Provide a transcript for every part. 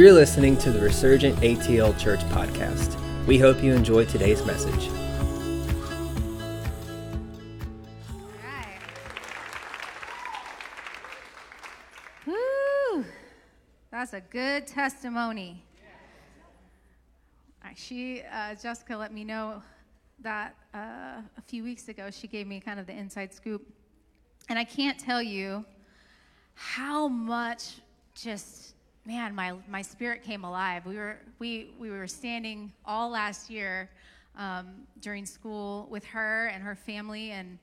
You're listening to the Resurgent ATL Church podcast. We hope you enjoy today's message. Woo! That's a good testimony. She, uh, Jessica, let me know that uh, a few weeks ago. She gave me kind of the inside scoop, and I can't tell you how much just man, my my spirit came alive. We were we we were standing all last year um, during school with her and her family, and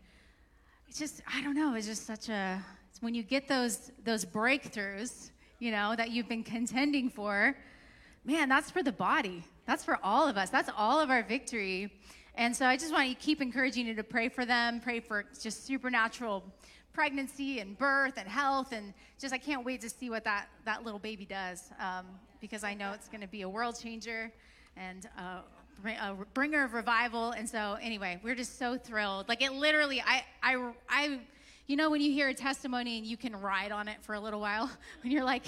it's just I don't know. It's just such a when you get those those breakthroughs, you know, that you've been contending for. Man, that's for the body. That's for all of us. That's all of our victory. And so I just want to keep encouraging you to pray for them, pray for just supernatural pregnancy and birth and health and just I can't wait to see what that that little baby does um, because I know it's going to be a world changer and uh, a bringer of revival. And so anyway, we're just so thrilled. Like it literally, I I I you know, when you hear a testimony and you can ride on it for a little while, when you're like,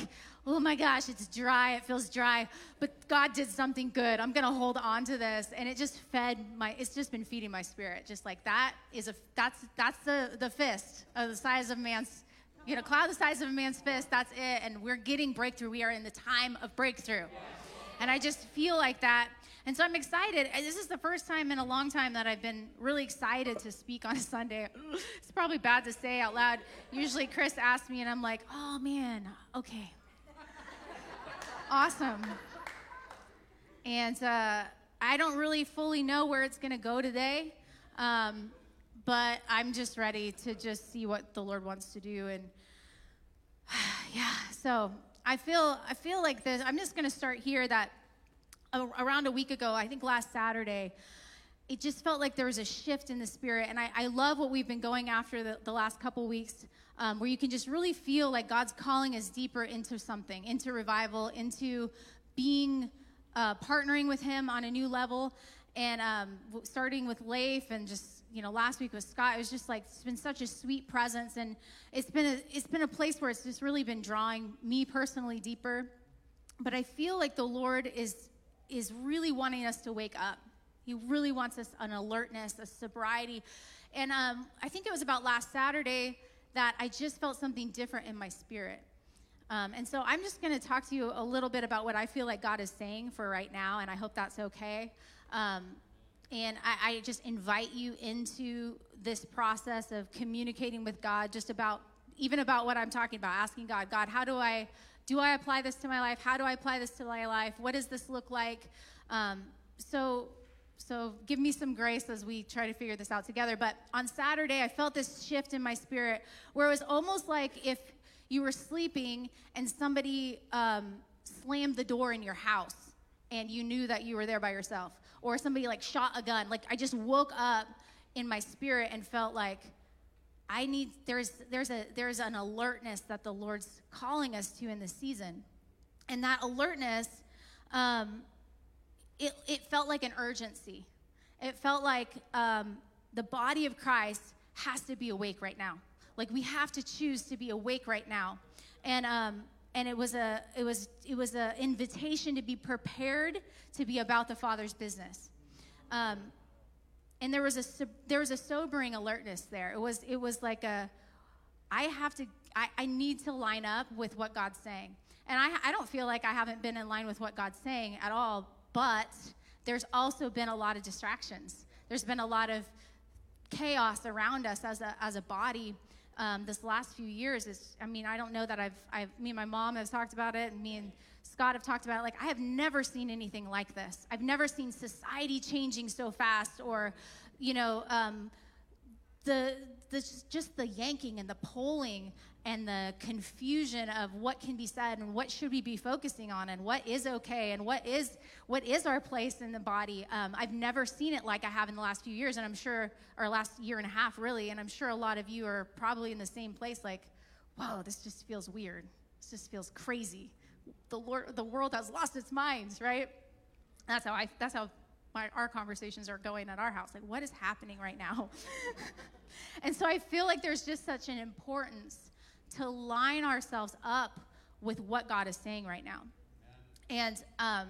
oh my gosh, it's dry, it feels dry, but God did something good. I'm gonna hold on to this. And it just fed my, it's just been feeding my spirit. Just like that is a, that's, that's the, the fist of the size of man's, you know, cloud the size of a man's fist, that's it. And we're getting breakthrough. We are in the time of breakthrough. And I just feel like that and so I'm excited. This is the first time in a long time that I've been really excited to speak on a Sunday. It's probably bad to say out loud. Usually Chris asks me, and I'm like, oh man, okay. Awesome. And uh, I don't really fully know where it's going to go today, um, but I'm just ready to just see what the Lord wants to do. And yeah, so I feel I feel like this. I'm just going to start here. That around a week ago, I think last Saturday, it just felt like there was a shift in the spirit. And I, I love what we've been going after the, the last couple weeks, um, where you can just really feel like God's calling us deeper into something, into revival, into being uh, partnering with Him on a new level. And um, starting with Leif and just you know last week with Scott, it was just like it's been such a sweet presence, and it's been a, it's been a place where it's just really been drawing me personally deeper. But I feel like the Lord is is really wanting us to wake up. He really wants us an alertness, a sobriety. And um, I think it was about last Saturday that I just felt something different in my spirit. Um, and so I'm just going to talk to you a little bit about what I feel like God is saying for right now, and I hope that's okay. Um, and I, I just invite you into this process of communicating with God, just about even about what I'm talking about, asking God, God, how do I do I apply this to my life? How do I apply this to my life? What does this look like? Um, so, so give me some grace as we try to figure this out together. But on Saturday, I felt this shift in my spirit where it was almost like if you were sleeping and somebody um, slammed the door in your house and you knew that you were there by yourself, or somebody like shot a gun. Like I just woke up in my spirit and felt like I need there's there's a there's an alertness that the Lord's calling us to in this season, and that alertness, um, it it felt like an urgency. It felt like um, the body of Christ has to be awake right now. Like we have to choose to be awake right now, and um, and it was a it was it was an invitation to be prepared to be about the Father's business. Um, and there was a there was a sobering alertness there it was it was like a i have to i, I need to line up with what god's saying and I, I don't feel like i haven't been in line with what god's saying at all but there's also been a lot of distractions there's been a lot of chaos around us as a as a body um, this last few years is i mean i don't know that i've i've me and my mom have talked about it and me and Scott have talked about, it. like, I have never seen anything like this. I've never seen society changing so fast or, you know, um, the, the, just the yanking and the polling and the confusion of what can be said and what should we be focusing on and what is okay and what is what is our place in the body um, i've never seen it like i have in the last few years and i'm sure or last year and a half really and i'm sure a lot of you are probably in the same place like whoa this just feels weird this just feels crazy the, Lord, the world has lost its minds, right? That's how I. That's how my, our conversations are going at our house. Like, what is happening right now? and so I feel like there's just such an importance to line ourselves up with what God is saying right now. And um,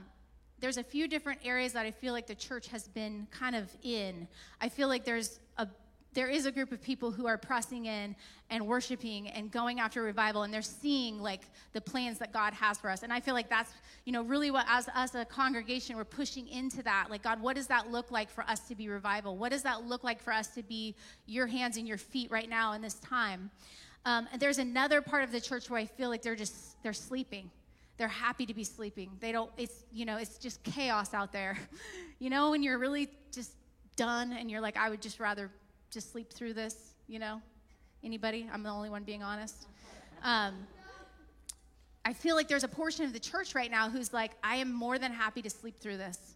there's a few different areas that I feel like the church has been kind of in. I feel like there's a there is a group of people who are pressing in and worshiping and going after revival and they're seeing like the plans that god has for us and i feel like that's you know really what as, us a congregation we're pushing into that like god what does that look like for us to be revival what does that look like for us to be your hands and your feet right now in this time um, and there's another part of the church where i feel like they're just they're sleeping they're happy to be sleeping they don't it's you know it's just chaos out there you know when you're really just done and you're like i would just rather just sleep through this, you know? Anybody? I'm the only one being honest. Um, I feel like there's a portion of the church right now who's like, I am more than happy to sleep through this.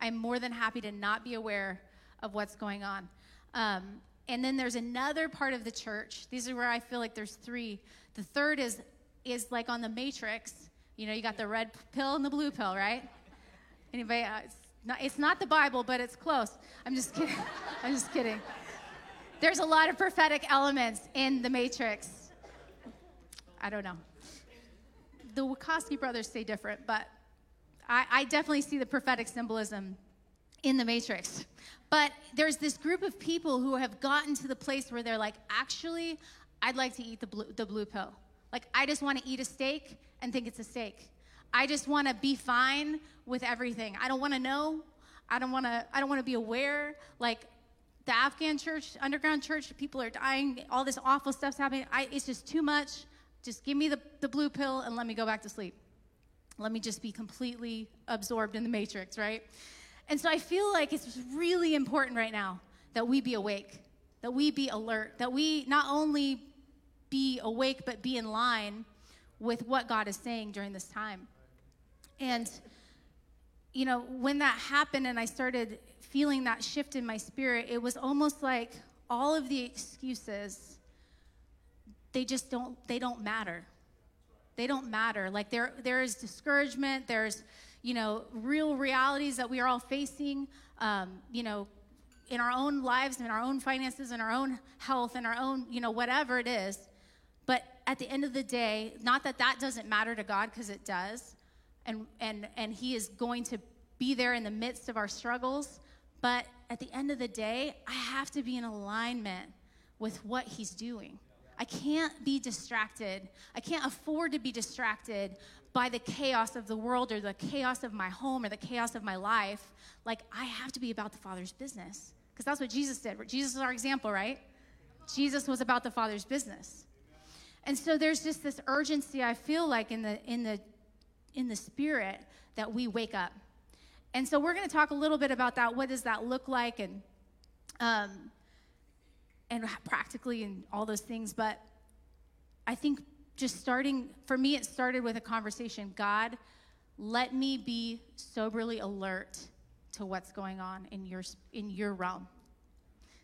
I'm more than happy to not be aware of what's going on. Um, and then there's another part of the church. These are where I feel like there's three. The third is is like on the matrix. You know, you got the red pill and the blue pill, right? Anybody? Uh, it's, not, it's not the Bible, but it's close. I'm just kidding. I'm just kidding. There's a lot of prophetic elements in the Matrix. I don't know. The Wachowski brothers say different, but I, I definitely see the prophetic symbolism in the Matrix. But there's this group of people who have gotten to the place where they're like, actually, I'd like to eat the blue, the blue pill. Like, I just want to eat a steak and think it's a steak. I just want to be fine with everything. I don't want to know. I don't want to. I don't want to be aware. Like, the Afghan church, underground church, people are dying, all this awful stuff's happening. I, it's just too much. Just give me the, the blue pill and let me go back to sleep. Let me just be completely absorbed in the matrix, right? And so I feel like it's really important right now that we be awake, that we be alert, that we not only be awake, but be in line with what God is saying during this time. And, you know, when that happened and I started feeling that shift in my spirit, it was almost like all of the excuses they just don't they don't matter. They don't matter. Like there there is discouragement, there's you know, real realities that we are all facing, um, you know, in our own lives, in our own finances, in our own health, in our own, you know, whatever it is. But at the end of the day, not that that doesn't matter to God, because it does, and and and He is going to be there in the midst of our struggles. But at the end of the day, I have to be in alignment with what he's doing. I can't be distracted. I can't afford to be distracted by the chaos of the world or the chaos of my home or the chaos of my life. Like, I have to be about the Father's business because that's what Jesus did. Jesus is our example, right? Jesus was about the Father's business. And so there's just this urgency I feel like in the in the in the spirit that we wake up and so we're going to talk a little bit about that. What does that look like, and um, and practically, and all those things. But I think just starting for me, it started with a conversation. God, let me be soberly alert to what's going on in your in your realm.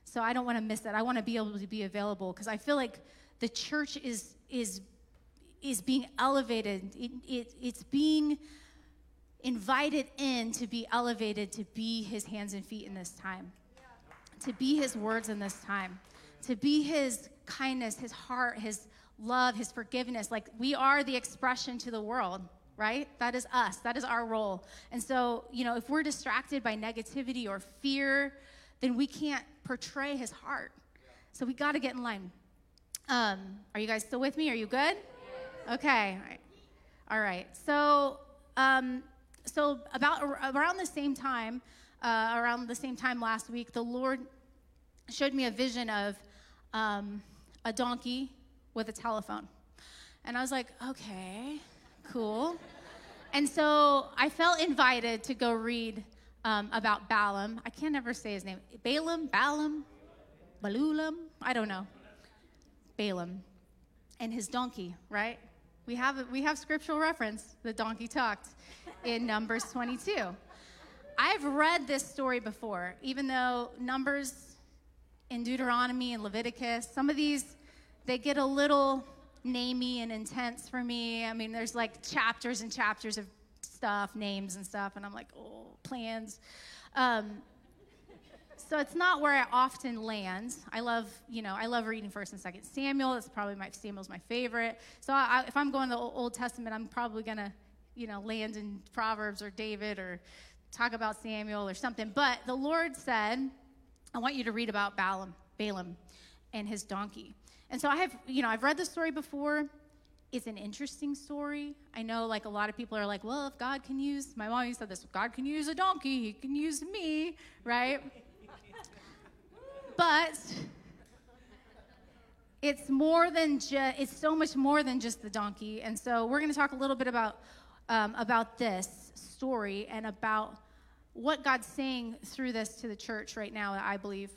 So I don't want to miss that. I want to be able to be available because I feel like the church is is is being elevated. It, it, it's being invited in to be elevated, to be his hands and feet in this time, to be his words in this time, to be his kindness, his heart, his love, his forgiveness. Like we are the expression to the world, right? That is us, that is our role. And so, you know, if we're distracted by negativity or fear, then we can't portray his heart. So we got to get in line. Um, are you guys still with me? Are you good? Okay. All right. All right. So, um, so about around the same time, uh, around the same time last week, the Lord showed me a vision of um, a donkey with a telephone, and I was like, okay, cool. and so I felt invited to go read um, about Balaam. I can't ever say his name. Balaam, Balaam, Balulam. I don't know. Balaam and his donkey, right? We have, we have scriptural reference. The donkey talked in Numbers 22. I've read this story before, even though Numbers in Deuteronomy and Leviticus, some of these, they get a little namey and intense for me. I mean, there's like chapters and chapters of stuff, names and stuff, and I'm like, oh, plans. Um, so it's not where I often land. I love, you know, I love reading First and Second Samuel. That's probably my Samuel's my favorite. So I, if I'm going to the Old Testament, I'm probably gonna you know, land in Proverbs or David or talk about Samuel or something. But the Lord said, I want you to read about Balaam, Balaam and his donkey. And so I have, you know, I've read the story before. It's an interesting story. I know, like, a lot of people are like, well, if God can use, my mom said this, God can use a donkey, he can use me, right? but it's more than just, it's so much more than just the donkey. And so we're going to talk a little bit about, um, about this story and about what God's saying through this to the church right now, I believe,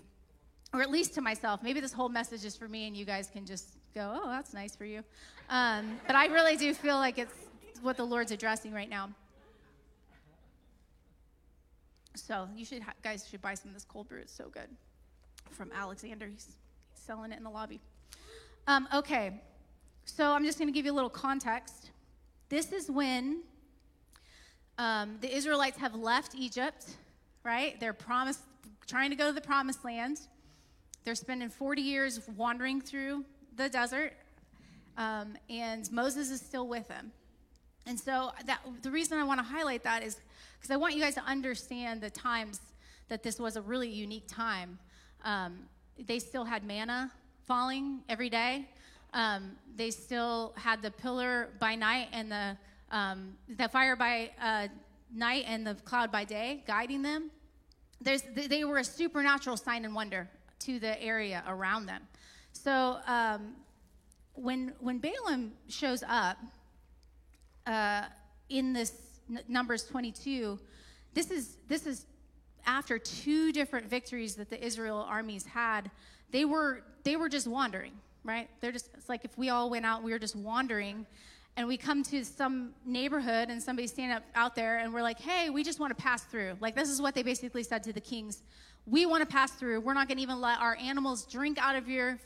or at least to myself. Maybe this whole message is for me and you guys can just go, oh, that's nice for you. Um, but I really do feel like it's what the Lord's addressing right now. So you should ha- guys should buy some of this cold brew. It's so good from Alexander. He's, selling it in the lobby. Um, okay, so I'm just going to give you a little context. This is when um, the Israelites have left Egypt, right? They're promised, trying to go to the promised land. They're spending 40 years wandering through the desert, um, and Moses is still with them. And so that, the reason I want to highlight that is because I want you guys to understand the times that this was a really unique time. Um, they still had manna falling every day. Um, they still had the pillar by night and the um, the fire by uh, night and the cloud by day guiding them. There's, they were a supernatural sign and wonder to the area around them. So um, when when Balaam shows up uh, in this N- Numbers 22, this is this is after two different victories that the Israel armies had. They were they were just wandering, right? They're just it's like if we all went out, we were just wandering. And we come to some neighborhood and somebody's standing up out there and we're like, hey, we just want to pass through. Like, this is what they basically said to the kings. We want to pass through. We're not going to even let our animals drink out of your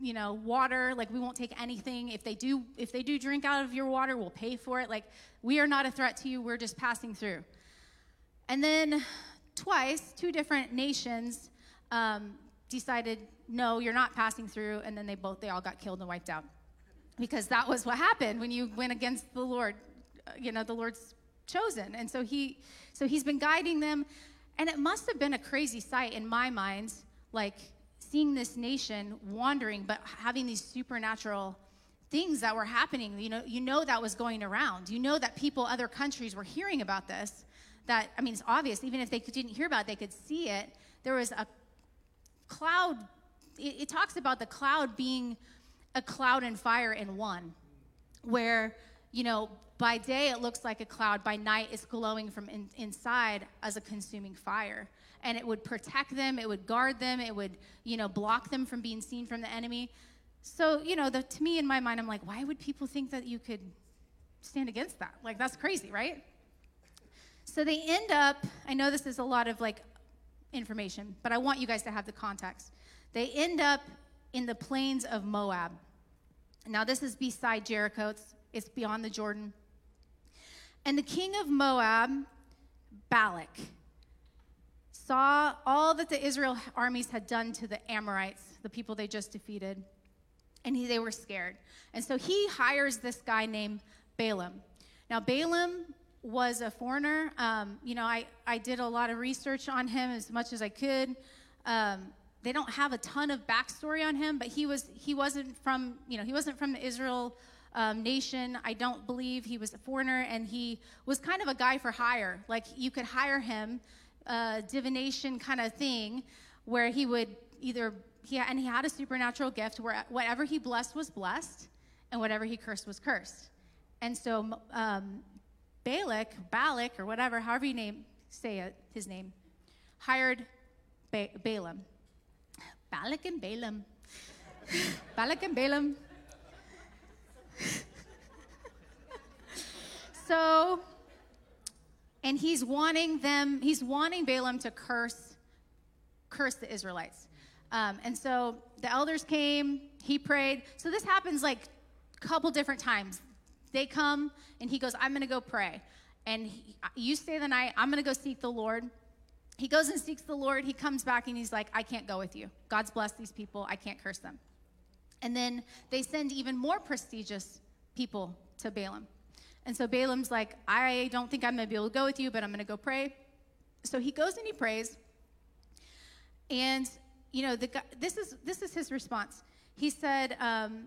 you know water. Like we won't take anything. If they do if they do drink out of your water we'll pay for it. Like we are not a threat to you. We're just passing through. And then twice two different nations um, decided no you're not passing through. And then they both they all got killed and wiped out. Because that was what happened when you went against the lord you know the lord's chosen. And so he so he's been guiding them and it must have been a crazy sight in my mind like seeing this nation wandering but having these supernatural things that were happening. You know you know that was going around. You know that people other countries were hearing about this. That i mean it's obvious even if they didn't hear about it they could see it. There was a cloud it, it talks about the cloud being a cloud and fire in one where you know by day it looks like a cloud by night it's glowing from in, inside as a consuming fire. And it would protect them it would guard them it would you know block them from being seen from the enemy. So you know the, to me in my mind i'm like why would people think that you could stand against that? Like that's crazy right? So they end up i know this is a lot of like information but i want you guys to have the context. They end up in the plains of moab. Now this is beside jericho. It's, it's beyond the jordan and the king of moab balak saw all that the Israel armies had done to the Amorites, the people they just defeated, and he, they were scared. And so he hires this guy named Balaam. Now, Balaam was a foreigner. Um, you know, I, I did a lot of research on him as much as I could. Um, they don't have a ton of backstory on him, but he was he wasn't from you know he wasn't from the Israel um, nation. I don't believe he was a foreigner, and he was kind of a guy for hire. Like you could hire him uh, divination kind of thing where he would either he and he had a supernatural gift where whatever he blessed was blessed and whatever he cursed was cursed and so um, balak balak or whatever however you name say it his name hired ba- balaam balak and balaam balak and balaam so and he's wanting them, he's wanting Balaam to curse, curse the Israelites. Um, and so the elders came, he prayed. So this happens like a couple different times. They come and he goes, I'm going to go pray. And he, you stay the night, I'm going to go seek the Lord. He goes and seeks the Lord. He comes back and he's like, I can't go with you. God's blessed these people. I can't curse them. And then they send even more prestigious people to Balaam. And so Balaam's like, I don't think I'm going to be able to go with you, but I'm going to go pray. So he goes and he prays. And, you know, the this, is, this is his response. He said, um,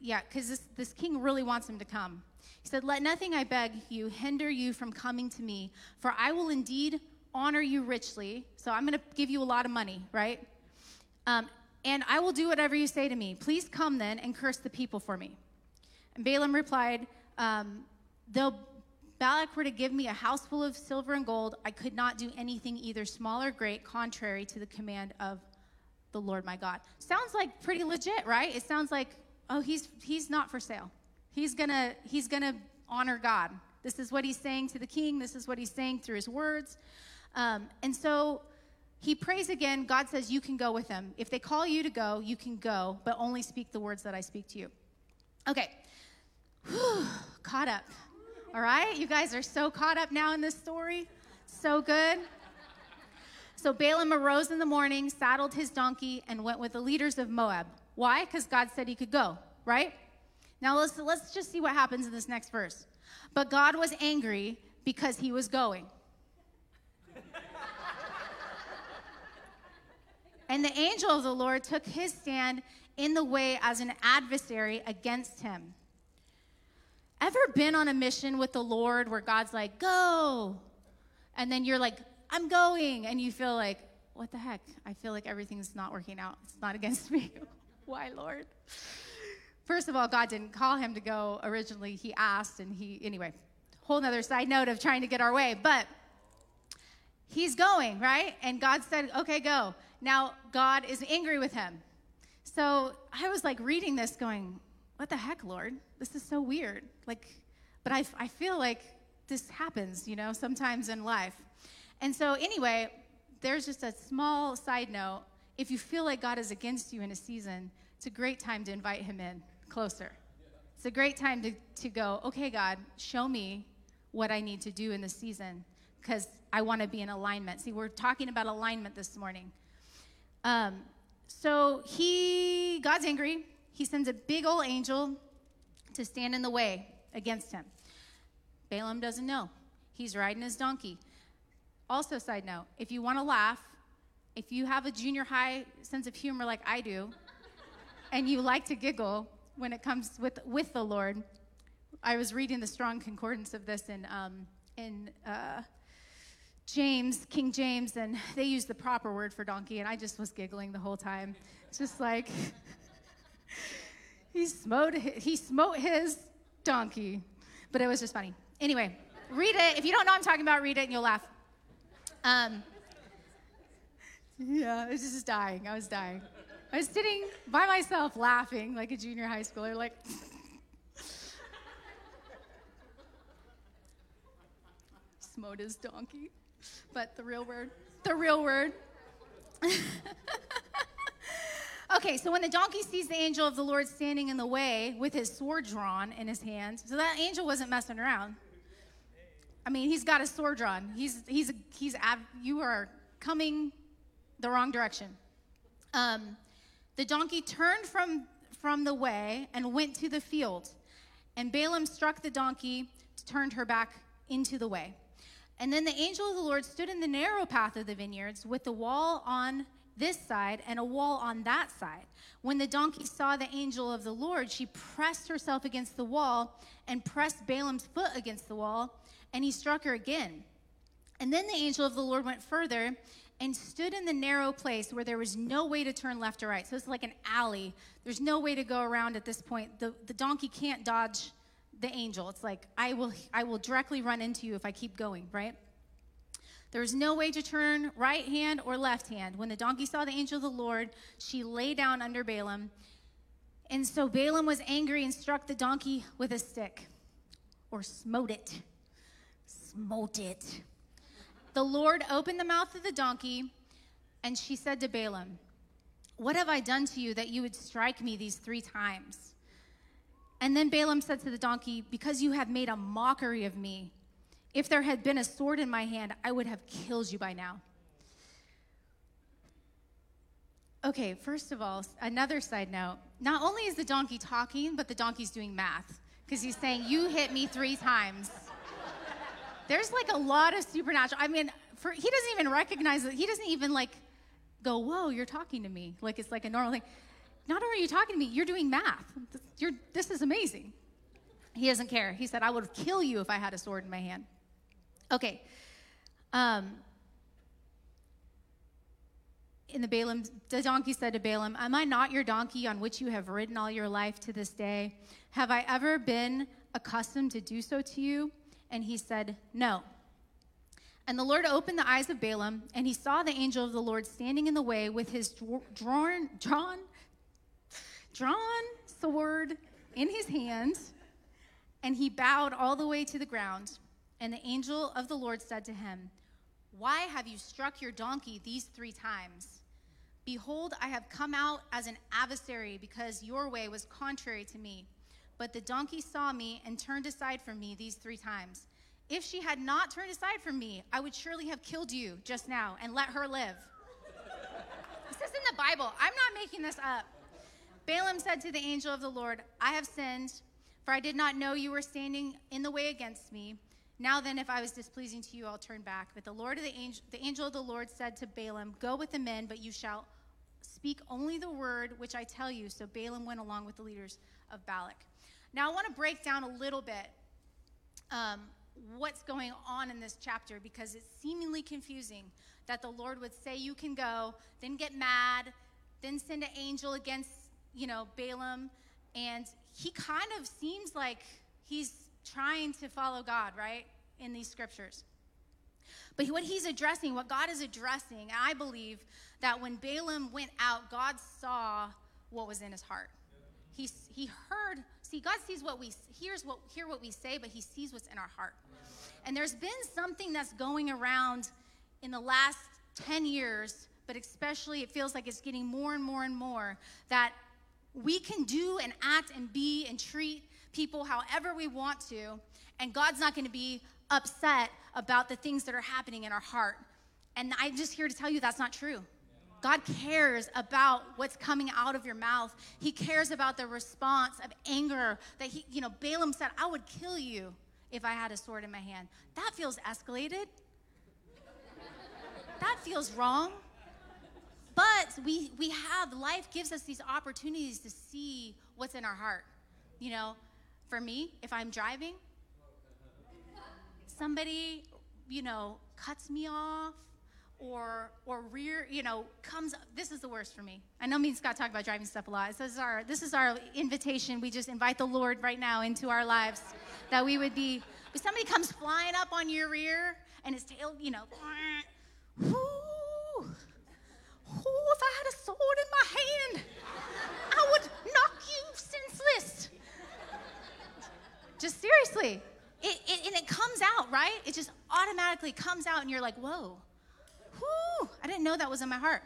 yeah, because this, this king really wants him to come. He said, Let nothing, I beg you, hinder you from coming to me, for I will indeed honor you richly. So I'm going to give you a lot of money, right? Um, and I will do whatever you say to me. Please come then and curse the people for me. And Balaam replied, um, Though Balak were to give me a house full of silver and gold, I could not do anything either small or great, contrary to the command of the Lord my God. Sounds like pretty legit, right? It sounds like, oh, he's he's not for sale. He's gonna he's gonna honor God. This is what he's saying to the king. This is what he's saying through his words. Um, and so he prays again. God says, You can go with them. If they call you to go, you can go, but only speak the words that I speak to you. Okay. Whew, caught up. All right? You guys are so caught up now in this story. So good. So Balaam arose in the morning, saddled his donkey, and went with the leaders of Moab. Why? Because God said he could go, right? Now let's, let's just see what happens in this next verse. But God was angry because he was going. And the angel of the Lord took his stand in the way as an adversary against him. Ever been on a mission with the Lord where God's like, go? And then you're like, I'm going. And you feel like, what the heck? I feel like everything's not working out. It's not against me. Why, Lord? First of all, God didn't call him to go originally. He asked, and he, anyway, whole nother side note of trying to get our way. But he's going, right? And God said, okay, go. Now, God is angry with him. So I was like reading this going, what the heck, Lord? This is so weird. Like, but I, I feel like this happens, you know, sometimes in life. And so, anyway, there's just a small side note. If you feel like God is against you in a season, it's a great time to invite him in closer. It's a great time to, to go, okay, God, show me what I need to do in this season because I want to be in alignment. See, we're talking about alignment this morning. Um, so he, God's angry. He sends a big old angel to stand in the way against him. Balaam doesn't know. He's riding his donkey. Also, side note, if you want to laugh, if you have a junior high sense of humor like I do, and you like to giggle when it comes with, with the Lord, I was reading the strong concordance of this in, um, in uh, James, King James, and they use the proper word for donkey, and I just was giggling the whole time. It's just like, he smote, he smote his donkey. But it was just funny. Anyway, read it. If you don't know I'm talking about, read it and you'll laugh. Um, yeah, I was just dying. I was dying. I was sitting by myself laughing like a junior high schooler, like. Smote his donkey. But the real word, the real word. okay, so when the donkey sees the angel of the Lord standing in the way with his sword drawn in his hand, so that angel wasn't messing around. I mean, he's got a sword drawn. He's he's he's you are coming the wrong direction. Um, the donkey turned from from the way and went to the field, and Balaam struck the donkey, turned her back into the way. And then the angel of the Lord stood in the narrow path of the vineyards with the wall on this side and a wall on that side. When the donkey saw the angel of the Lord, she pressed herself against the wall and pressed Balaam's foot against the wall, and he struck her again. And then the angel of the Lord went further and stood in the narrow place where there was no way to turn left or right. So it's like an alley. There's no way to go around at this point. The, the donkey can't dodge the angel. It's like, I will, I will directly run into you if I keep going, right? There was no way to turn right hand or left hand. When the donkey saw the angel of the Lord, she lay down under Balaam. And so Balaam was angry and struck the donkey with a stick, or smote it. Smote it. The Lord opened the mouth of the donkey, and she said to Balaam, What have I done to you that you would strike me these three times? And then Balaam said to the donkey, Because you have made a mockery of me, if there had been a sword in my hand, I would have killed you by now. Okay, first of all, another side note. Not only is the donkey talking, but the donkey's doing math. because he's saying, You hit me three times. There's like a lot of supernatural. I mean, for, he doesn't even recognize it. He doesn't even like go, Whoa, you're talking to me. Like it's like a normal thing. Not only are you talking to me, you're doing math. You're, this is amazing. He doesn't care. He said, I would kill you if I had a sword in my hand. Okay. Um, in the Balaam, the donkey said to Balaam, Am I not your donkey on which you have ridden all your life to this day? Have I ever been accustomed to do so to you? And he said, No. And the Lord opened the eyes of Balaam, and he saw the angel of the Lord standing in the way with his drawn, drawn, drawn sword in his hand. And he bowed all the way to the ground. And the angel of the Lord said to him, Why have you struck your donkey these three times? Behold, I have come out as an adversary because your way was contrary to me. But the donkey saw me and turned aside from me these three times. If she had not turned aside from me, I would surely have killed you just now and let her live. this is in the Bible. I'm not making this up. Balaam said to the angel of the Lord, I have sinned, for I did not know you were standing in the way against me. Now then, if I was displeasing to you, I'll turn back. But the Lord of the angel, the angel of the Lord said to Balaam, Go with the men, but you shall speak only the word which I tell you. So Balaam went along with the leaders of Balak. Now, I want to break down a little bit um, what's going on in this chapter because it's seemingly confusing that the Lord would say, You can go, then get mad, then send an angel against, you know, Balaam. And he kind of seems like he's trying to follow God, right, in these scriptures. But what he's addressing, what God is addressing, I believe that when Balaam went out, God saw what was in his heart. He, he heard, see, God sees what we hears what hear what we say, but he sees what's in our heart. And there's been something that's going around in the last 10 years, but especially it feels like it's getting more and more and more that we can do and act and be and treat people however we want to, and God's not going to be upset about the things that are happening in our heart. And I'm just here to tell you that's not true. God cares about what's coming out of your mouth. He cares about the response of anger that he, you know, Balaam said, I would kill you if I had a sword in my hand. That feels escalated. that feels wrong. But we we have life gives us these opportunities to see what's in our heart. You know, for me, if I'm driving, somebody, you know, cuts me off or or rear, you know, comes this is the worst for me. I know me and Scott talk about driving stuff a lot. This is our this is our invitation. We just invite the Lord right now into our lives that we would be if somebody comes flying up on your rear and his tail, you know, whoo, if I had a sword in my hand, I would knock you senseless. Just seriously. It, it, and it comes out, right? It just automatically comes out, and you're like, whoa, whoo, I didn't know that was in my heart.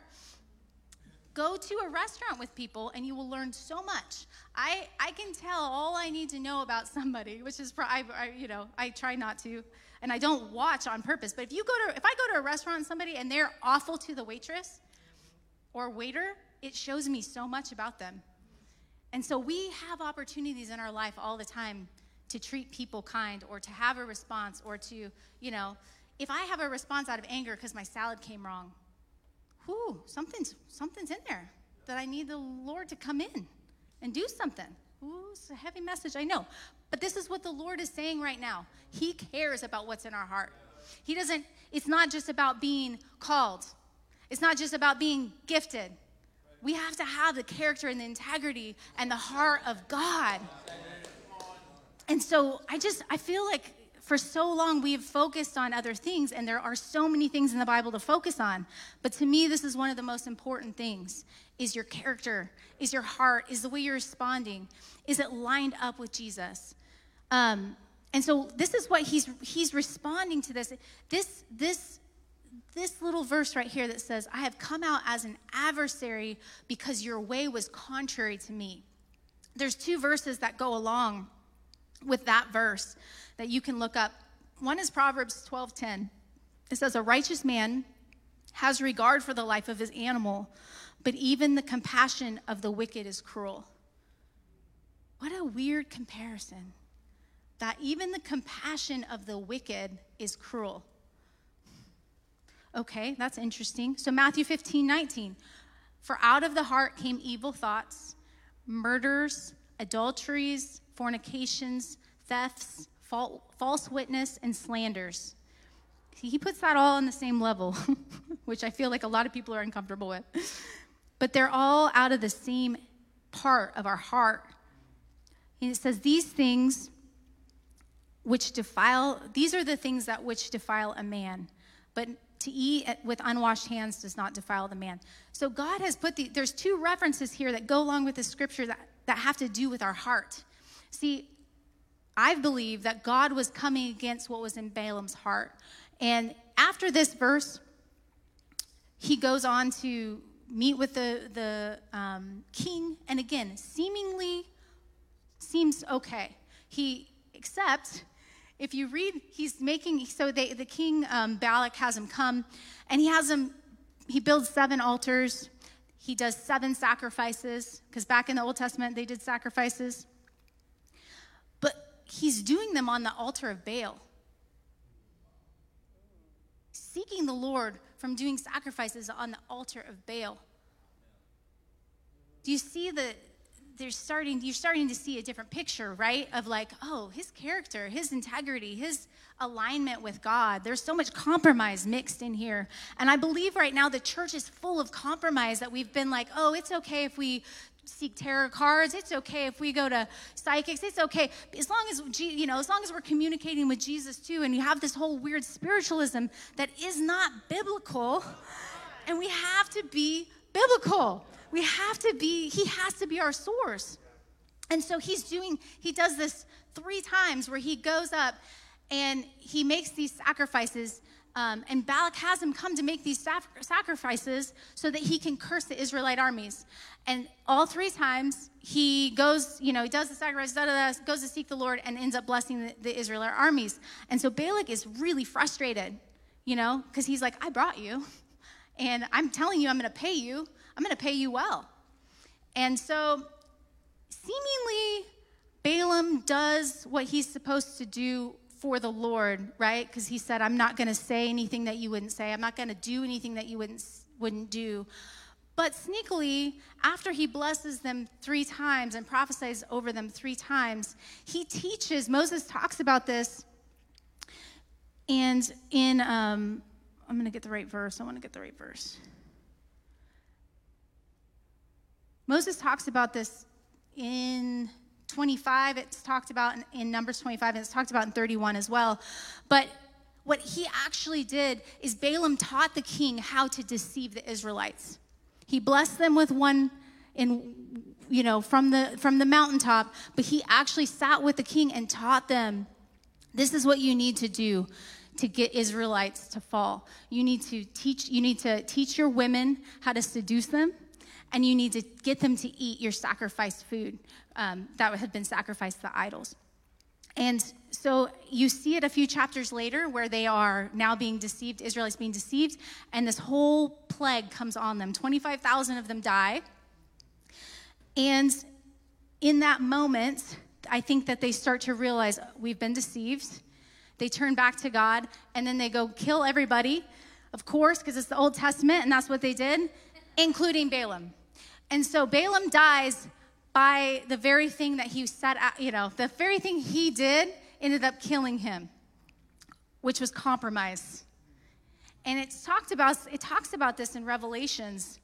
Go to a restaurant with people, and you will learn so much. I, I can tell all I need to know about somebody, which is, I, I, you know, I try not to, and I don't watch on purpose. But if you go to, if I go to a restaurant somebody and they're awful to the waitress or waiter, it shows me so much about them. And so we have opportunities in our life all the time to treat people kind or to have a response or to, you know, if I have a response out of anger because my salad came wrong, whoo, something's something's in there that I need the Lord to come in and do something. Ooh, it's a heavy message, I know. But this is what the Lord is saying right now. He cares about what's in our heart. He doesn't, it's not just about being called, it's not just about being gifted. We have to have the character and the integrity and the heart of God. And so I just, I feel like for so long we've focused on other things, and there are so many things in the Bible to focus on. But to me, this is one of the most important things is your character, is your heart, is the way you're responding, is it lined up with Jesus? Um, and so this is what he's he's responding to this. This this this little verse right here that says, I have come out as an adversary because your way was contrary to me. There's two verses that go along with that verse that you can look up. One is Proverbs 12:10. It says a righteous man has regard for the life of his animal, but even the compassion of the wicked is cruel. What a weird comparison. that even the compassion of the wicked is cruel. Okay, that's interesting. So, Matthew 15, 19. For out of the heart came evil thoughts, murders, adulteries, fornications, thefts, false witness, and slanders. He puts that all on the same level, which I feel like a lot of people are uncomfortable with. But they're all out of the same part of our heart. And it says, These things which defile, these are the things that which defile a man. But to eat with unwashed hands does not defile the man. So God has put the, there's two references here that go along with the scripture that, that have to do with our heart. See, I believe that God was coming against what was in Balaam's heart. And after this verse, he goes on to meet with the, the um, king, and again, seemingly seems okay. He, except if you read, he's making, so they, the king um, Balak has him come, and he has him, he builds seven altars. He does seven sacrifices, because back in the Old Testament, they did sacrifices. But he's doing them on the altar of Baal, seeking the Lord from doing sacrifices on the altar of Baal. Do you see the, there's starting you're starting to see a different picture right? Of like oh his character his integrity his alignment with god. There's so much compromise mixed in here. And i believe right now the church is full of compromise that we've been like oh it's okay if we seek tarot cards. It's okay if we go to psychics. It's okay. As long as you know as long as we're communicating with jesus too and you have this whole weird spiritualism that is not biblical and we have to be biblical we have to be, he has to be our source. And so he's doing, he does this three times where he goes up and he makes these sacrifices. Um, and Balak has him come to make these sacrifices so that he can curse the Israelite armies. And all three times he goes, you know, he does the sacrifice, da, da, da, goes to seek the Lord, and ends up blessing the, the Israelite armies. And so Balak is really frustrated, you know, because he's like, I brought you, and I'm telling you I'm going to pay you. I'm going to pay you well. And so, seemingly, Balaam does what he's supposed to do for the Lord, right? Because he said, I'm not going to say anything that you wouldn't say. I'm not going to do anything that you wouldn't, wouldn't do. But sneakily, after he blesses them three times and prophesies over them three times, he teaches, Moses talks about this. And in, um, I'm going to get the right verse. I want to get the right verse. Moses talks about this in 25, it's talked about in, in, Numbers 25, and it's talked about in 31 as well. But what he actually did is Balaam taught the king how to deceive the Israelites. He blessed them with one in you know from the from the mountaintop, but he actually sat with the king and taught them this is what you need to do to get Israelites to fall. You need to teach you need to teach your women how to seduce them and you need to get them to eat your sacrificed food um, that had been sacrificed to idols. And so you see it a few chapters later where they are now being deceived, Israelites being deceived, and this whole plague comes on them. 25,000 of them die. And in that moment, I think that they start to realize we've been deceived. They turn back to God, and then they go kill everybody, of course, because it's the Old Testament, and that's what they did, including Balaam. And so Balaam dies by the very thing that he set out, you know, the very thing he did ended up killing him, which was compromise. And it's talked about, it talks about this in Revelations.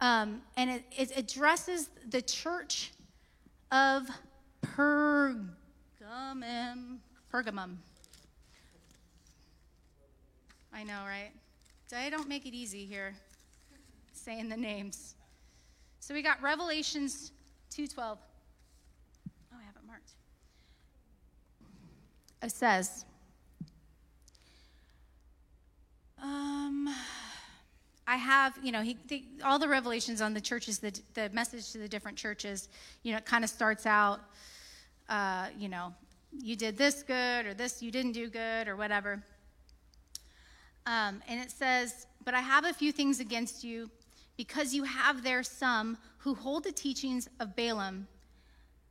Um, and it, it addresses the church of Pergamum. Pergamum. I know, right? I don't make it easy here saying the names. So we got Revelations 2:12. Oh, I have it marked. It says, um, I have, you know, he, the, all the revelations on the churches, the, the message to the different churches, you know, it kind of starts out, uh, you know, you did this good or this you didn't do good or whatever. Um, and it says, But I have a few things against you because you have there some who hold the teachings of Balaam,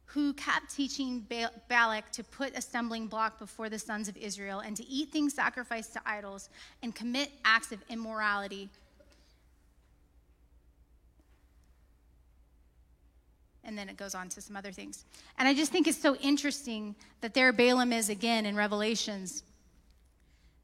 who kept teaching Balak to put a stumbling block before the sons of Israel and to eat things sacrificed to idols and commit acts of immorality. And then it goes on to some other things. And I just think it's so interesting that there Balaam is again in Revelations.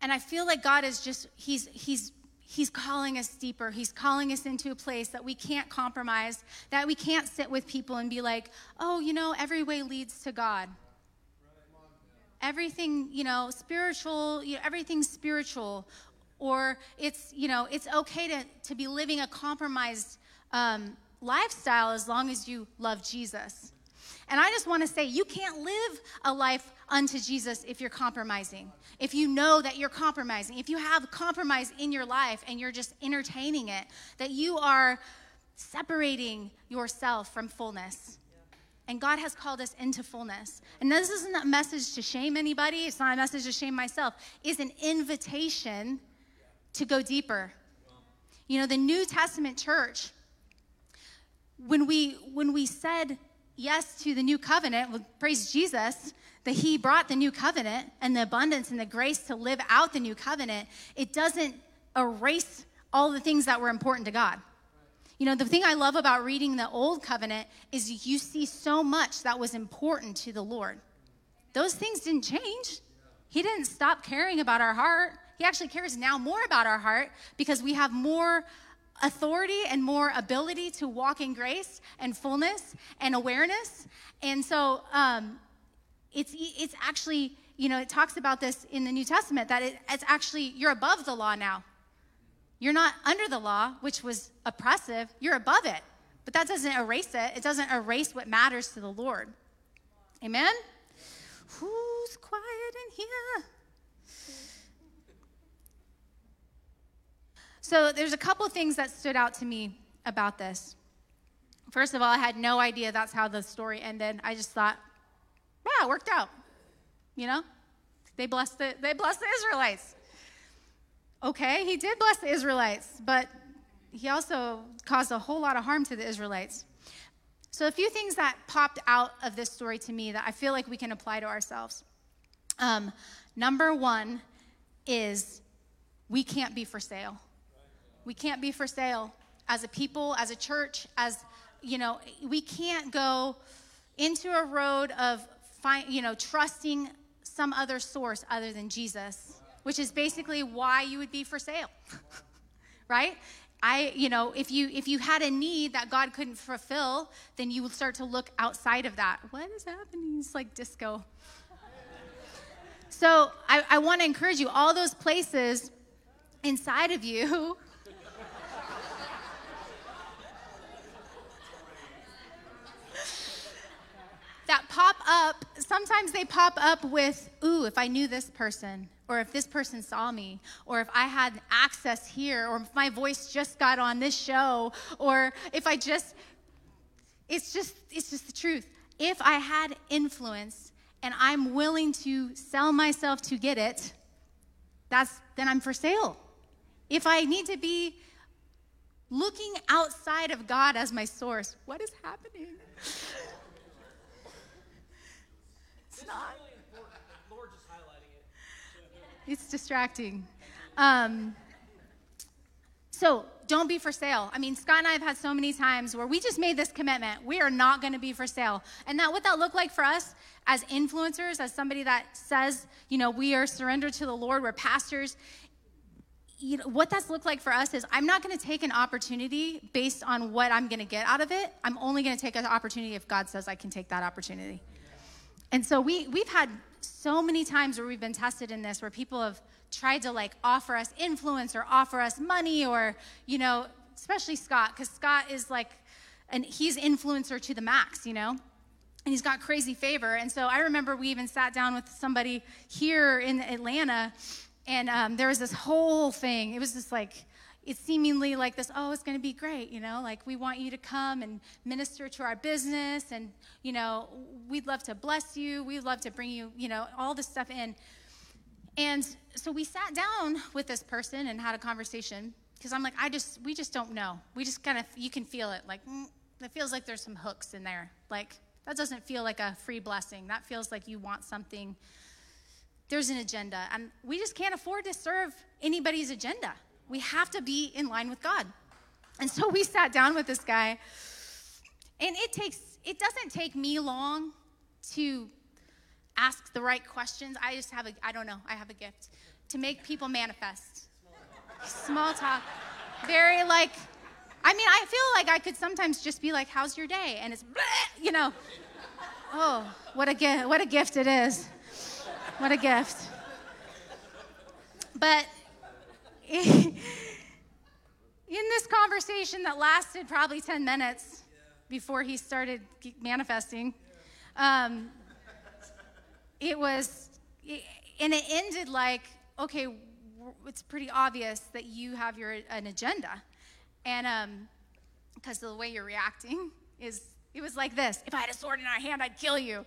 And I feel like God is just, he's, he's He's calling us deeper. He's calling us into a place that we can't compromise, that we can't sit with people and be like, oh, you know, every way leads to God. Everything, you know, spiritual, you know, everything's spiritual. Or it's, you know, it's okay to, to be living a compromised um, lifestyle as long as you love Jesus. And I just want to say, you can't live a life unto Jesus if you're compromising. If you know that you're compromising, if you have compromise in your life and you're just entertaining it, that you are separating yourself from fullness. And God has called us into fullness. And this isn't a message to shame anybody, it's not a message to shame myself. It's an invitation to go deeper. You know, the New Testament church, when we when we said yes to the new covenant, well, praise Jesus, that he brought the new covenant and the abundance and the grace to live out the new covenant, it doesn't erase all the things that were important to God. You know, the thing I love about reading the old covenant is you see so much that was important to the Lord. Those things didn't change. He didn't stop caring about our heart. He actually cares now more about our heart because we have more authority and more ability to walk in grace and fullness and awareness. And so um, it's, it's actually, you know, it talks about this in the New Testament that it, it's actually, you're above the law now. You're not under the law, which was oppressive, you're above it. But that doesn't erase it, it doesn't erase what matters to the Lord. Amen? Who's quiet in here? So there's a couple things that stood out to me about this. First of all, I had no idea that's how the story ended. I just thought, yeah, it worked out. You know? They blessed the, they blessed the Israelites. Okay, he did bless the Israelites, but he also caused a whole lot of harm to the Israelites. So, a few things that popped out of this story to me that I feel like we can apply to ourselves. Um, number one is we can't be for sale. We can't be for sale as a people, as a church, as, you know, we can't go into a road of, you know, trusting some other source other than Jesus, which is basically why you would be for sale, right? I, you know, if you if you had a need that God couldn't fulfill, then you would start to look outside of that. What is happening? It's like disco. So I, I want to encourage you, all those places inside of you that pop up, sometimes they pop up with, ooh, if I knew this person, or if this person saw me, or if I had access here, or if my voice just got on this show, or if I just, it's just, it's just the truth. If I had influence and I'm willing to sell myself to get it, that's, then I'm for sale. If I need to be looking outside of God as my source, what is happening? It's not. Lord just highlighting it. It's distracting. Um, so don't be for sale. I mean, Scott and I have had so many times where we just made this commitment. We are not going to be for sale. And that what that looked like for us as influencers, as somebody that says, you know, we are surrendered to the Lord, we're pastors. You know, what that's looked like for us is I'm not going to take an opportunity based on what I'm going to get out of it. I'm only going to take an opportunity if God says I can take that opportunity. And so we, we've had so many times where we've been tested in this where people have tried to like offer us influence or offer us money or, you know, especially Scott, because Scott is like, and he's influencer to the max, you know? And he's got crazy favor. And so I remember we even sat down with somebody here in Atlanta, and um, there was this whole thing. It was just like, it's seemingly like this oh it's going to be great you know like we want you to come and minister to our business and you know we'd love to bless you we'd love to bring you you know all this stuff in and so we sat down with this person and had a conversation because i'm like i just we just don't know we just kind of you can feel it like mm, it feels like there's some hooks in there like That doesn't feel like a free blessing. That feels like you want something. There's an agenda. And we just can't afford to serve anybody's agenda. We have to be in line with God. And so we sat down with this guy. And it takes, it doesn't take me long to ask the right questions. I just have a, I don't know, I have a gift to make people manifest. Small talk. Very like, I mean, I feel like I could sometimes just be like, "How's your day?" and it's, you know, oh, what a gift! What a gift it is! What a gift! But in this conversation that lasted probably 10 minutes before he started manifesting, um, it was, and it ended like, okay, it's pretty obvious that you have your an agenda and um, because of the way you're reacting is, it was like this if I had a sword in my hand, I'd kill you.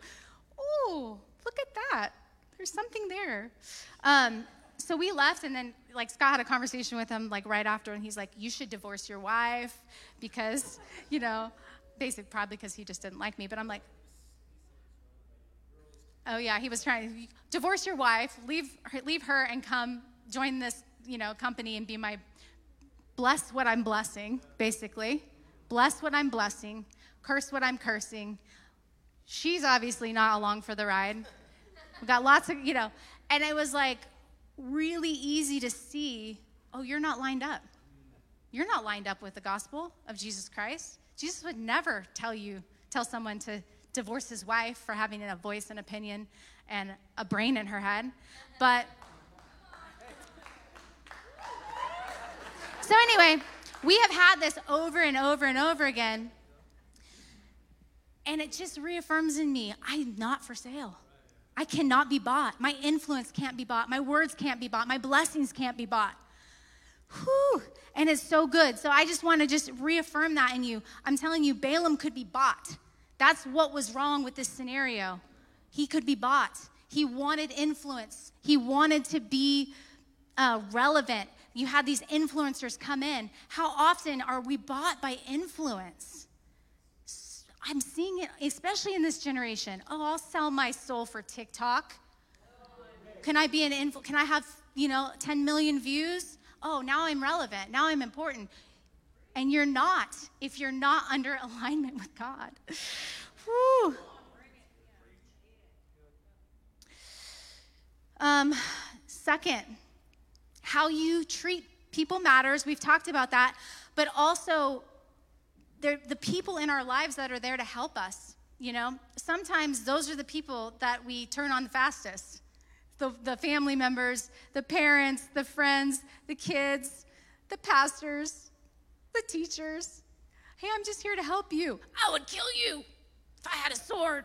Ooh, look at that. There's something there. Um, so we left, and then like Scott had a conversation with him like right after, and he's like, "You should divorce your wife because, you know, basically probably because he just didn't like me." But I'm like, "Oh yeah, he was trying to divorce your wife, leave leave her, and come join this, you know, company and be my bless what I'm blessing, basically. Bless what I'm blessing, curse what I'm cursing. She's obviously not along for the ride. We've got lots of, you know, and it was like really easy to see oh, you're not lined up. You're not lined up with the gospel of Jesus Christ. Jesus would never tell you, tell someone to divorce his wife for having a voice and opinion and a brain in her head. But So, anyway, we have had this over and over and over again. And it just reaffirms in me I'm not for sale. I cannot be bought. My influence can't be bought. My words can't be bought. My blessings can't be bought. Whew. And it's so good. So I just want to just reaffirm that in you. I'm telling you, Balaam could be bought. That's what was wrong with this scenario. He could be bought. He wanted influence, he wanted to be uh, relevant you had these influencers come in. How often are we bought by influence? I'm seeing it, especially in this generation. Oh, I'll sell my soul for TikTok. Can I be an influ- Can I have you know 10 million views? Oh, now I'm relevant. Now I'm important. And you're not if you're not under alignment with God. Whew. Um, second, how you treat people matters. We've talked about that. But also, the people in our lives that are there to help us. You know, sometimes those are the people that we turn on the fastest the, the family members, the parents, the friends, the kids, the pastors, the teachers. Hey, I'm just here to help you. I would kill you if I had a sword.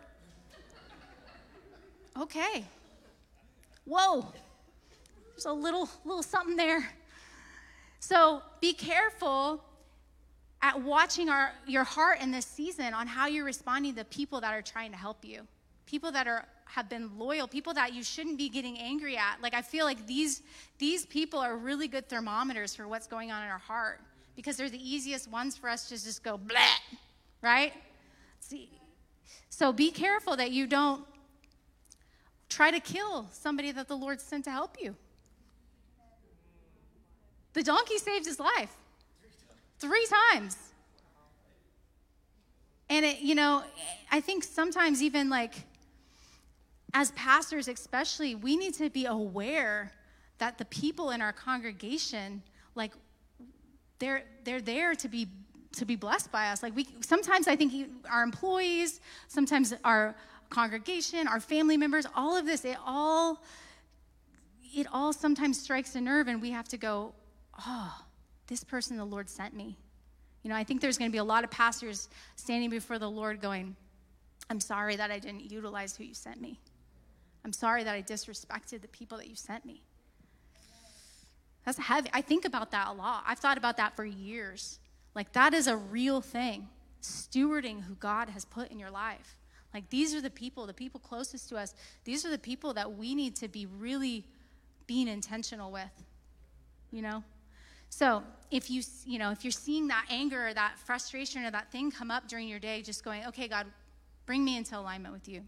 Okay. Whoa. There's a little, little something there. So be careful at watching our, your heart in this season on how you're responding to the people that are trying to help you, people that are have been loyal, people that you shouldn't be getting angry at. Like I feel like these these people are really good thermometers for what's going on in our heart because they're the easiest ones for us to just go blah, right? See, so be careful that you don't try to kill somebody that the Lord sent to help you. The donkey saved his life three times. And it, you know, I think sometimes even like as pastors, especially, we need to be aware that the people in our congregation, like, they're they're there to be to be blessed by us. Like we sometimes I think our employees, sometimes our congregation, our family members, all of this, it all it all sometimes strikes a nerve and we have to go, oh, this person the Lord sent me. You know, I think there's going to be a lot of pastors standing before the Lord going, I'm sorry that I didn't utilize who you sent me. I'm sorry that I disrespected the people that you sent me. That's heavy. I think about that a lot. I've thought about that for years. Like, that is a real thing. Stewarding who God has put in your life. Like, these are the people, the people closest to us, these are the people that we need to be really being intentional with, you know? So if you, you know, if you're seeing that anger or that frustration or that thing come up during your day, just going, okay, God, Bring me into alignment with you.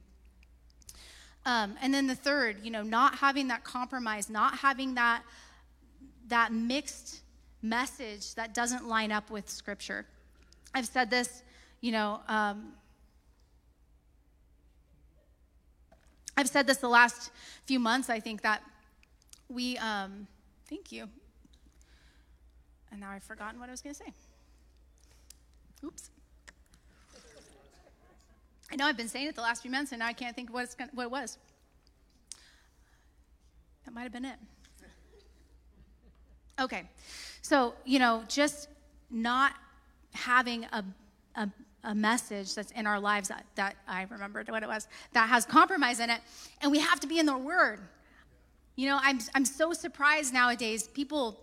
Um, and then the third, you know, not having that compromise, not having that that mixed message that doesn't line up with Scripture. I've said this, you know. Um, I've said this the last few months. I think that we. Um, thank you. And now I've forgotten what I was going to say. Oops. I know I've been saying it the last few months, and now I can't think what, gonna, what it was. That might have been it. Okay, so, you know, just not having a, a, a message that's in our lives that, that I remembered what it was, that has compromise in it, and we have to be in the Word. You know, I'm, I'm so surprised nowadays, people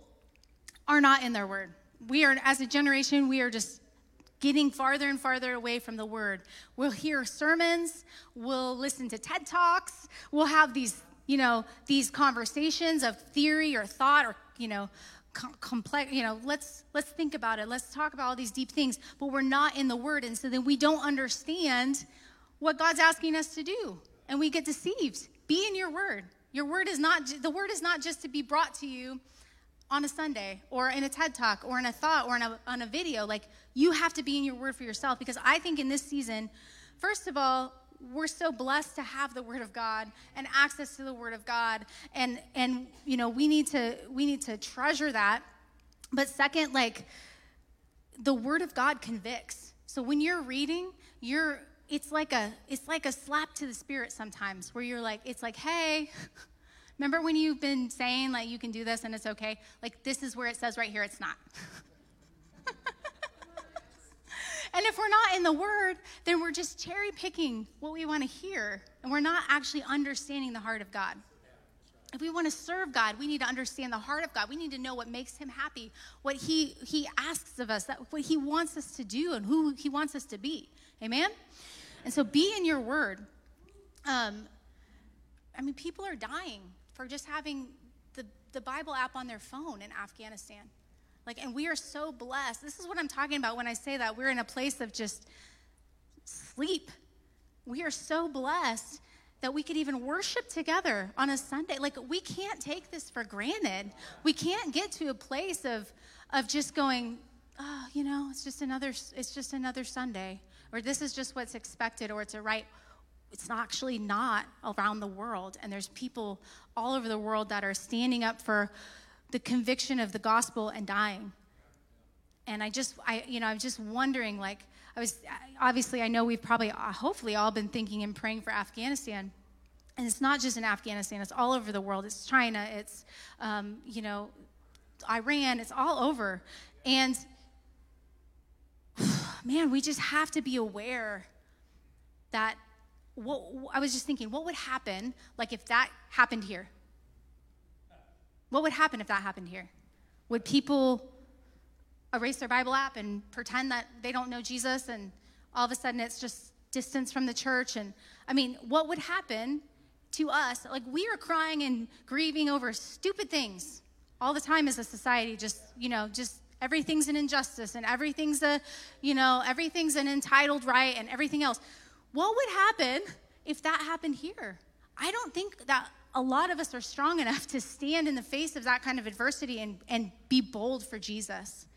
are not in their Word. We are, as a generation, we are just getting farther and farther away from the word. We'll hear sermons, we'll listen to TED Talks, we'll have these, you know, these conversations of theory or thought or, you know, complex, you know, let's let's think about it. Let's talk about all these deep things, but we're not in the word and so then we don't understand what God's asking us to do and we get deceived. Be in your word. Your word is not the word is not just to be brought to you on a Sunday or in a TED talk or in a thought or in a, on a video. Like, you have to be in your word for yourself. Because I think in this season, first of all, we're so blessed to have the word of god and access to the word of god. And and you know we need to we need to treasure that. But second like the word of god convicts. So when you're reading you're it's like a it's like a slap to the spirit sometimes where you're like it's like hey Remember when you've been saying, like, you can do this and it's okay? Like, this is where it says right here, it's not. and if we're not in the Word, then we're just cherry picking what we want to hear, and we're not actually understanding the heart of God. If we want to serve God, we need to understand the heart of God. We need to know what makes Him happy, what He He asks of us, that what He wants us to do, and who He wants us to be. Amen. And so, be in your Word. Um, I mean, people are dying for just having the, the Bible app on their phone in Afghanistan. Like, and we are so blessed. This is what I'm talking about when I say that we're in a place of just sleep. We are so blessed that we could even worship together on a Sunday. Like, we can't take this for granted. We can't get to a place of, of just going, oh, you know, it's just another, it's just another Sunday, or this is just what's expected, or it's a right it's actually not around the world. And there's people all over the world that are standing up for the conviction of the gospel and dying. And I just, I, you know, I'm just wondering, like, I was, obviously, I know we've probably, uh, hopefully, all been thinking and praying for Afghanistan. And it's not just in Afghanistan, it's all over the world. It's China, it's, um, you know, Iran, it's all over. And man, we just have to be aware that what, I was just thinking, what would happen, like if that happened here? What would happen if that happened here? Would people erase their Bible app and pretend that they don't know Jesus and all of a sudden it's just distance from the church? And I mean, what would happen to us? Like, we are crying and grieving over stupid things all the time as a society, just, you know, just everything's an injustice and everything's a, you know, everything's an entitled right and everything else. What would happen if that happened here? I don't think that a lot of us are strong enough to stand in the face of that kind of adversity and, and be bold for Jesus.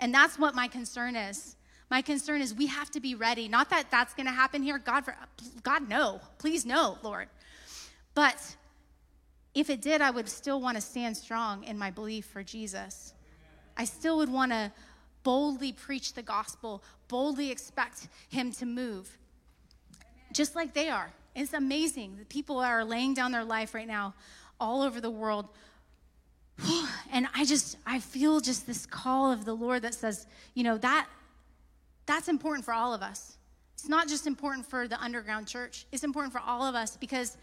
And that's what my concern is. My concern is we have to be ready. Not that that's going to happen here. God, for, God, no. Please, no, Lord. But if it did, I would still want to stand strong in my belief for Jesus. I still would want to boldly preach the gospel, boldly expect Him to move just like they are. It's amazing. The people are laying down their life right now all over the world. And I just, I feel just this call of the Lord that says, you know, that that's important for all of us. It's not just important for the underground church, it's important for all of us because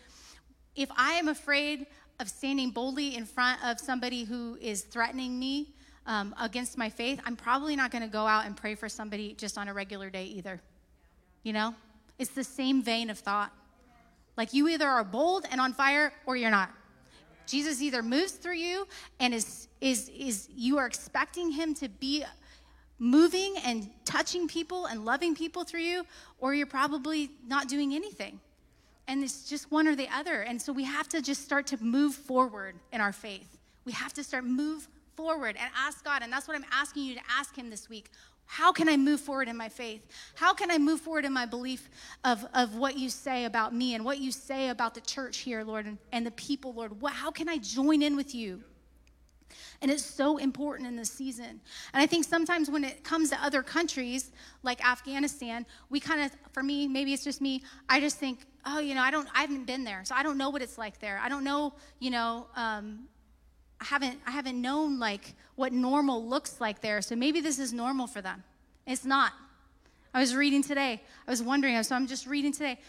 if I am afraid of standing boldly in front of somebody who is threatening me um, against my faith, I'm probably not going to go out and pray for somebody just on a regular day either. You know? It's the same vein of thought. Like you either are bold and on fire or you're not. Jesus either moves through you and is is is you are expecting him to be moving and touching people and loving people through you, or you're probably not doing anything. And it's just one or the other. And so we have to just start to move forward in our faith. We have to start move forward and ask God. And that's what I'm asking you to ask him this week. How can I move forward in my faith? How can I move forward in my belief of, of what you say about me and what you say about the church here, Lord, and, and the people, Lord? What, how can I join in with you? And it's so important in this season. And I think sometimes when it comes to other countries like Afghanistan, we kind of, for me, maybe it's just me, I just think, oh, you know, I don't, I haven't been there, so I don't know what it's like there. I don't know, you know, um, I haven't, I haven't known like what normal looks like there. So maybe this is normal for them. It's not. I was reading today. I was wondering, so I'm just reading today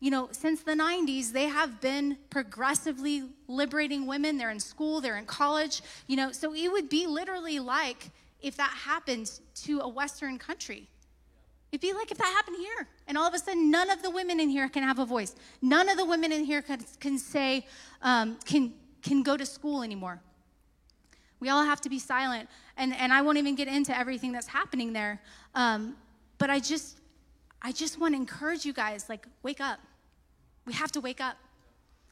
you know, since the 90s, they have been progressively liberating women. They're in school, they're in college, you know, so it would be literally like if that happened to a Western country. It'd be like if that happened here. And all of a sudden, none of the women in here can have a voice. None of the women in here can, can say, um, can, can go to school anymore. We all have to be silent. And, and I won't even get into everything that's happening there. Um, but I just, I just want to encourage you guys like, wake up. We have to wake up.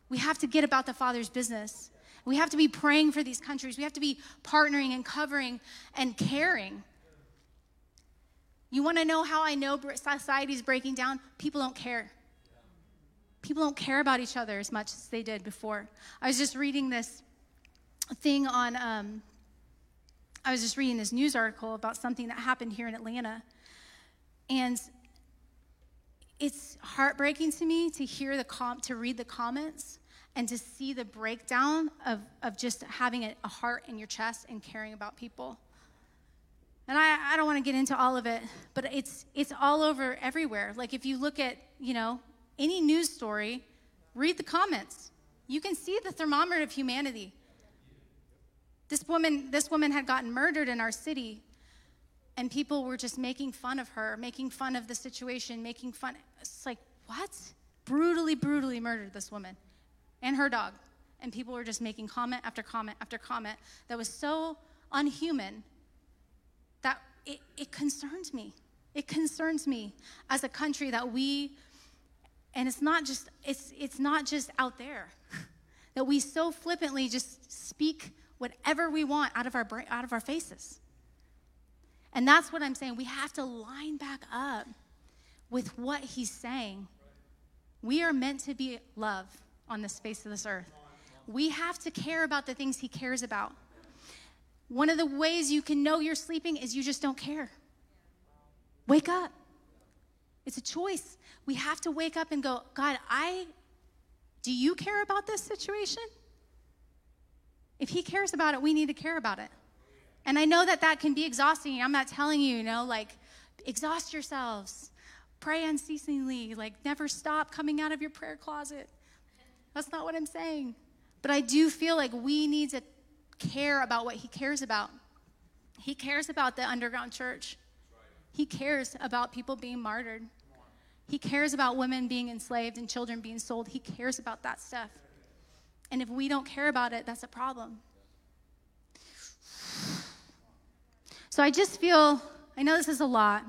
We have to get about the Father's business. We have to be praying for these countries. We have to be partnering and covering and caring. You want to know how I know society is breaking down? People don't care. People don't care about each other as much as they did before. I was just reading this thing on, um, I was just reading this news article about something that happened here in Atlanta. And it's heartbreaking to me to hear the com- to read the comments and to see the breakdown of, of just having a, a heart in your chest and caring about people. And I, I don't want to get into all of it, but it's it's all over everywhere. Like if you look at, you know, any news story, read the comments. You can see the thermometer of humanity. This woman, this woman had gotten murdered in our city and people were just making fun of her, making fun of the situation, making fun. It's like, what? Brutally, brutally murdered this woman and her dog. And people were just making comment after comment after comment that was so unhuman that it, it concerns me. It concerns me as a country that we, and it's not just, it's, it's not just out there, that we so flippantly just speak whatever we want out of our, out of our faces. And that's what I'm saying. We have to line back up with what he's saying. We are meant to be love on the face of this earth. We have to care about the things he cares about. One of the ways you can know you're sleeping is you just don't care. Wake up. It's a choice. We have to wake up and go, God, I do you care about this situation? If he cares about it, we need to care about it. And I know that that can be exhausting. I'm not telling you, you know, like, exhaust yourselves, pray unceasingly, like, never stop coming out of your prayer closet. That's not what I'm saying. But I do feel like we need to care about what He cares about. He cares about the underground church, He cares about people being martyred. He cares about women being enslaved and children being sold. He cares about that stuff. And if we don't care about it, that's a problem. So I just feel, I know this is a lot.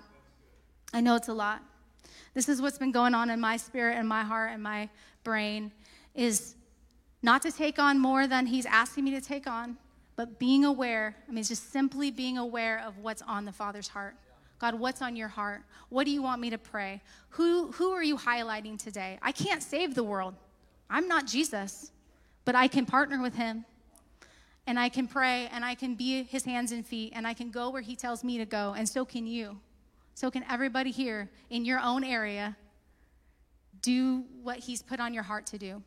I know it's a lot. This is what's been going on in my spirit and my heart and my brain is not to take on more than he's asking me to take on, but being aware. I mean, it's just simply being aware of what's on the Father's heart. God, what's on your heart? What do you want me to pray? Who, who are you highlighting today? I can't save the world. I'm not Jesus, but I can partner with him and I can pray and I can be his hands and feet and I can go where he tells me to go, and so can you. So can everybody here in your own area do what he's put on your heart to do.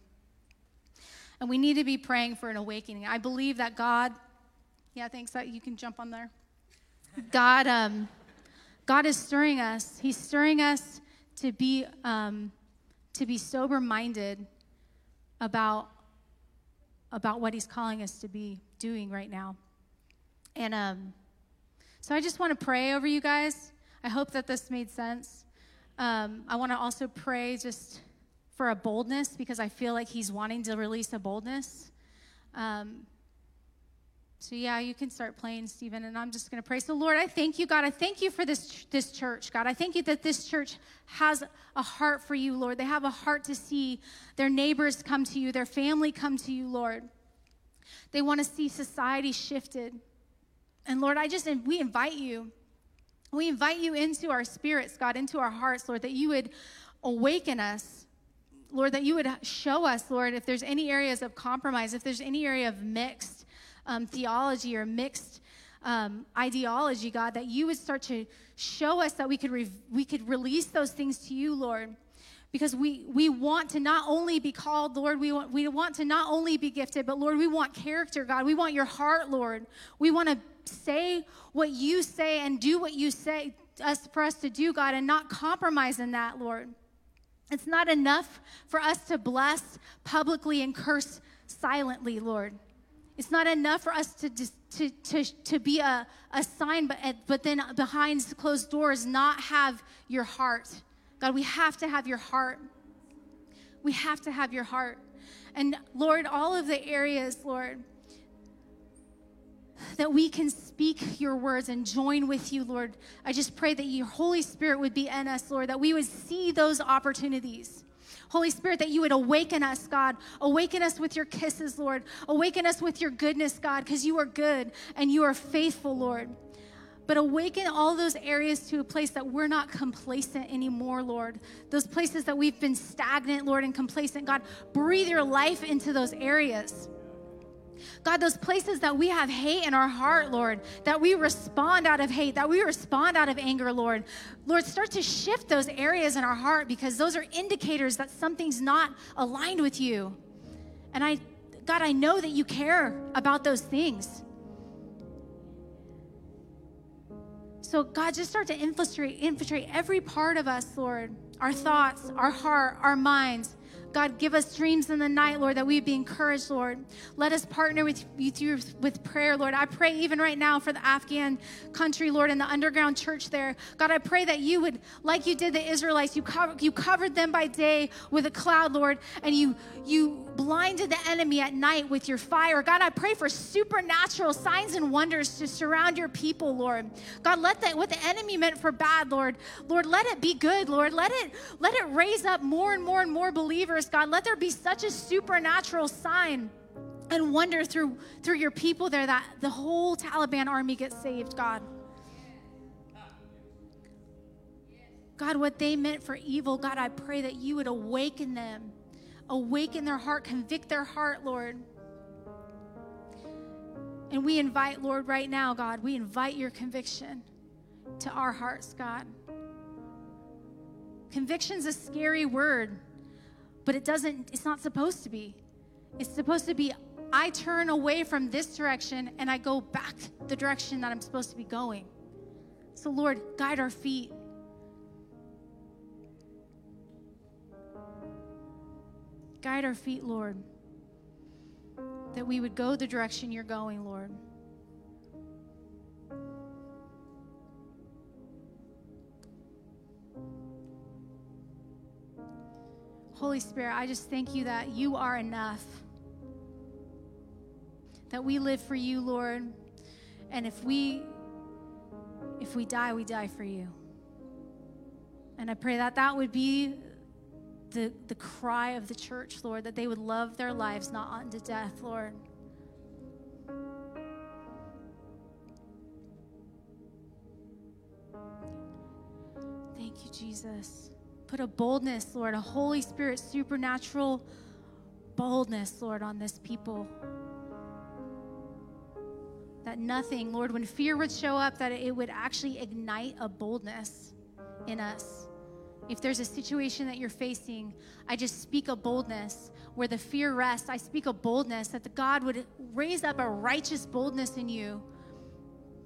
And we need to be praying for an awakening. I believe that God, yeah, thanks that you can jump on there. God, um, God is stirring us. He's stirring us to be um, to be sober minded about about what he's calling us to be doing right now. And um, so I just want to pray over you guys. I hope that this made sense. Um, I want to also pray just for a boldness because I feel like he's wanting to release a boldness. Um, So yeah, you can start playing, Stephen, and I'm just going to pray. So Lord, I thank you, God. I thank you for this this church, God. I thank you that this church has a heart for you, Lord. They have a heart to see their neighbors come to you, their family come to you, Lord. They want to see society shifted. And Lord, I just we invite you. We invite you into our spirits, God, into our hearts, Lord, that you would awaken us. Lord, that you would show us, Lord, if there's any areas of compromise, if there's any area of mixed um, theology or mixed um, ideology, God, that you would start to show us that we could, re- we could release those things to you, Lord. Because we, we want to not only be called, Lord, we want, we want to not only be gifted, but Lord, we want character, God. We want your heart, Lord. We want to say what you say and do what you say us, for us to do, God, and not compromise in that, Lord. It's not enough for us to bless publicly and curse silently, Lord. It's not enough for us to, to, to, to be a, a sign, but, but then behind closed doors, not have your heart. God, we have to have your heart. We have to have your heart. And Lord, all of the areas, Lord, that we can speak your words and join with you, Lord. I just pray that your Holy Spirit would be in us, Lord, that we would see those opportunities Holy Spirit, that you would awaken us, God. Awaken us with your kisses, Lord. Awaken us with your goodness, God, because you are good and you are faithful, Lord. But awaken all those areas to a place that we're not complacent anymore, Lord. Those places that we've been stagnant, Lord, and complacent. God, breathe your life into those areas. God, those places that we have hate in our heart, Lord, that we respond out of hate, that we respond out of anger, Lord. Lord, start to shift those areas in our heart because those are indicators that something's not aligned with you. And I, God, I know that you care about those things. So, God, just start to infiltrate, infiltrate every part of us, Lord. Our thoughts, our heart, our minds God, give us dreams in the night, Lord, that we be encouraged, Lord. Let us partner with you through with prayer, Lord. I pray even right now for the Afghan country, Lord, and the underground church there. God, I pray that you would, like you did the Israelites, you, you covered them by day with a cloud, Lord, and you, you blinded the enemy at night with your fire. God, I pray for supernatural signs and wonders to surround your people, Lord. God, let that what the enemy meant for bad, Lord, Lord, let it be good, Lord. Let it let it raise up more and more and more believers, God. Let there be such a supernatural sign and wonder through through your people there that the whole Taliban army gets saved, God. God, what they meant for evil, God, I pray that you would awaken them awaken their heart, convict their heart, Lord. And we invite, Lord, right now, God, we invite your conviction to our hearts, God. Conviction's a scary word, but it doesn't, it's not supposed to be. It's supposed to be, I turn away from this direction and I go back the direction that I'm supposed to be going. So, Lord, guide our feet. Guide our feet, Lord, that we would go the direction you're going, Lord. Holy Spirit, I just thank you that you are enough. That we live for you, Lord. And if we if we die, we die for you. And I pray that that would be the, the cry of the church, Lord, that they would love their lives not unto death, Lord. Thank you, Jesus. Put a boldness, Lord, a Holy Spirit supernatural boldness, Lord, on this people. That nothing, Lord, when fear would show up, that it would actually ignite a boldness in us. If there's a situation that you're facing, I just speak a boldness where the fear rests. I speak a boldness that the God would raise up a righteous boldness in you,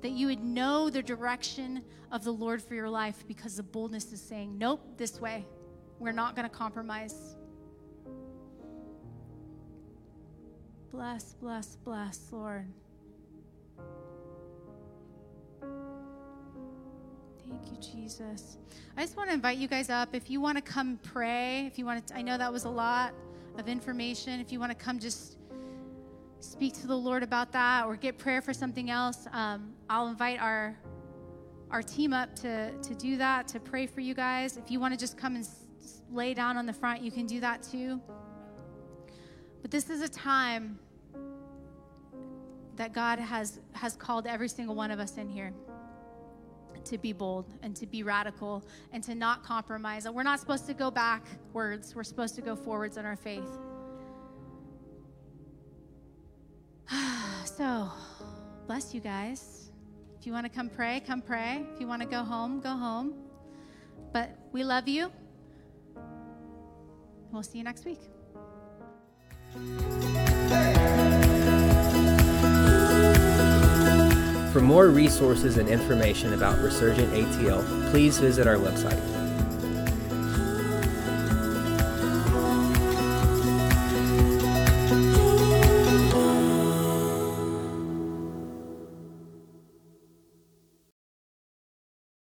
that you would know the direction of the Lord for your life because the boldness is saying, Nope, this way. We're not going to compromise. Bless, bless, bless, Lord. Thank you, Jesus. I just want to invite you guys up. If you want to come pray, if you want to, I know that was a lot of information. If you want to come just speak to the Lord about that or get prayer for something else, um, I'll invite our our team up to to do that to pray for you guys. If you want to just come and s- lay down on the front, you can do that too. But this is a time that God has has called every single one of us in here to be bold and to be radical and to not compromise. We're not supposed to go backwards. We're supposed to go forwards in our faith. so, bless you guys. If you want to come pray, come pray. If you want to go home, go home. But we love you. We'll see you next week. For more resources and information about Resurgent ATL, please visit our website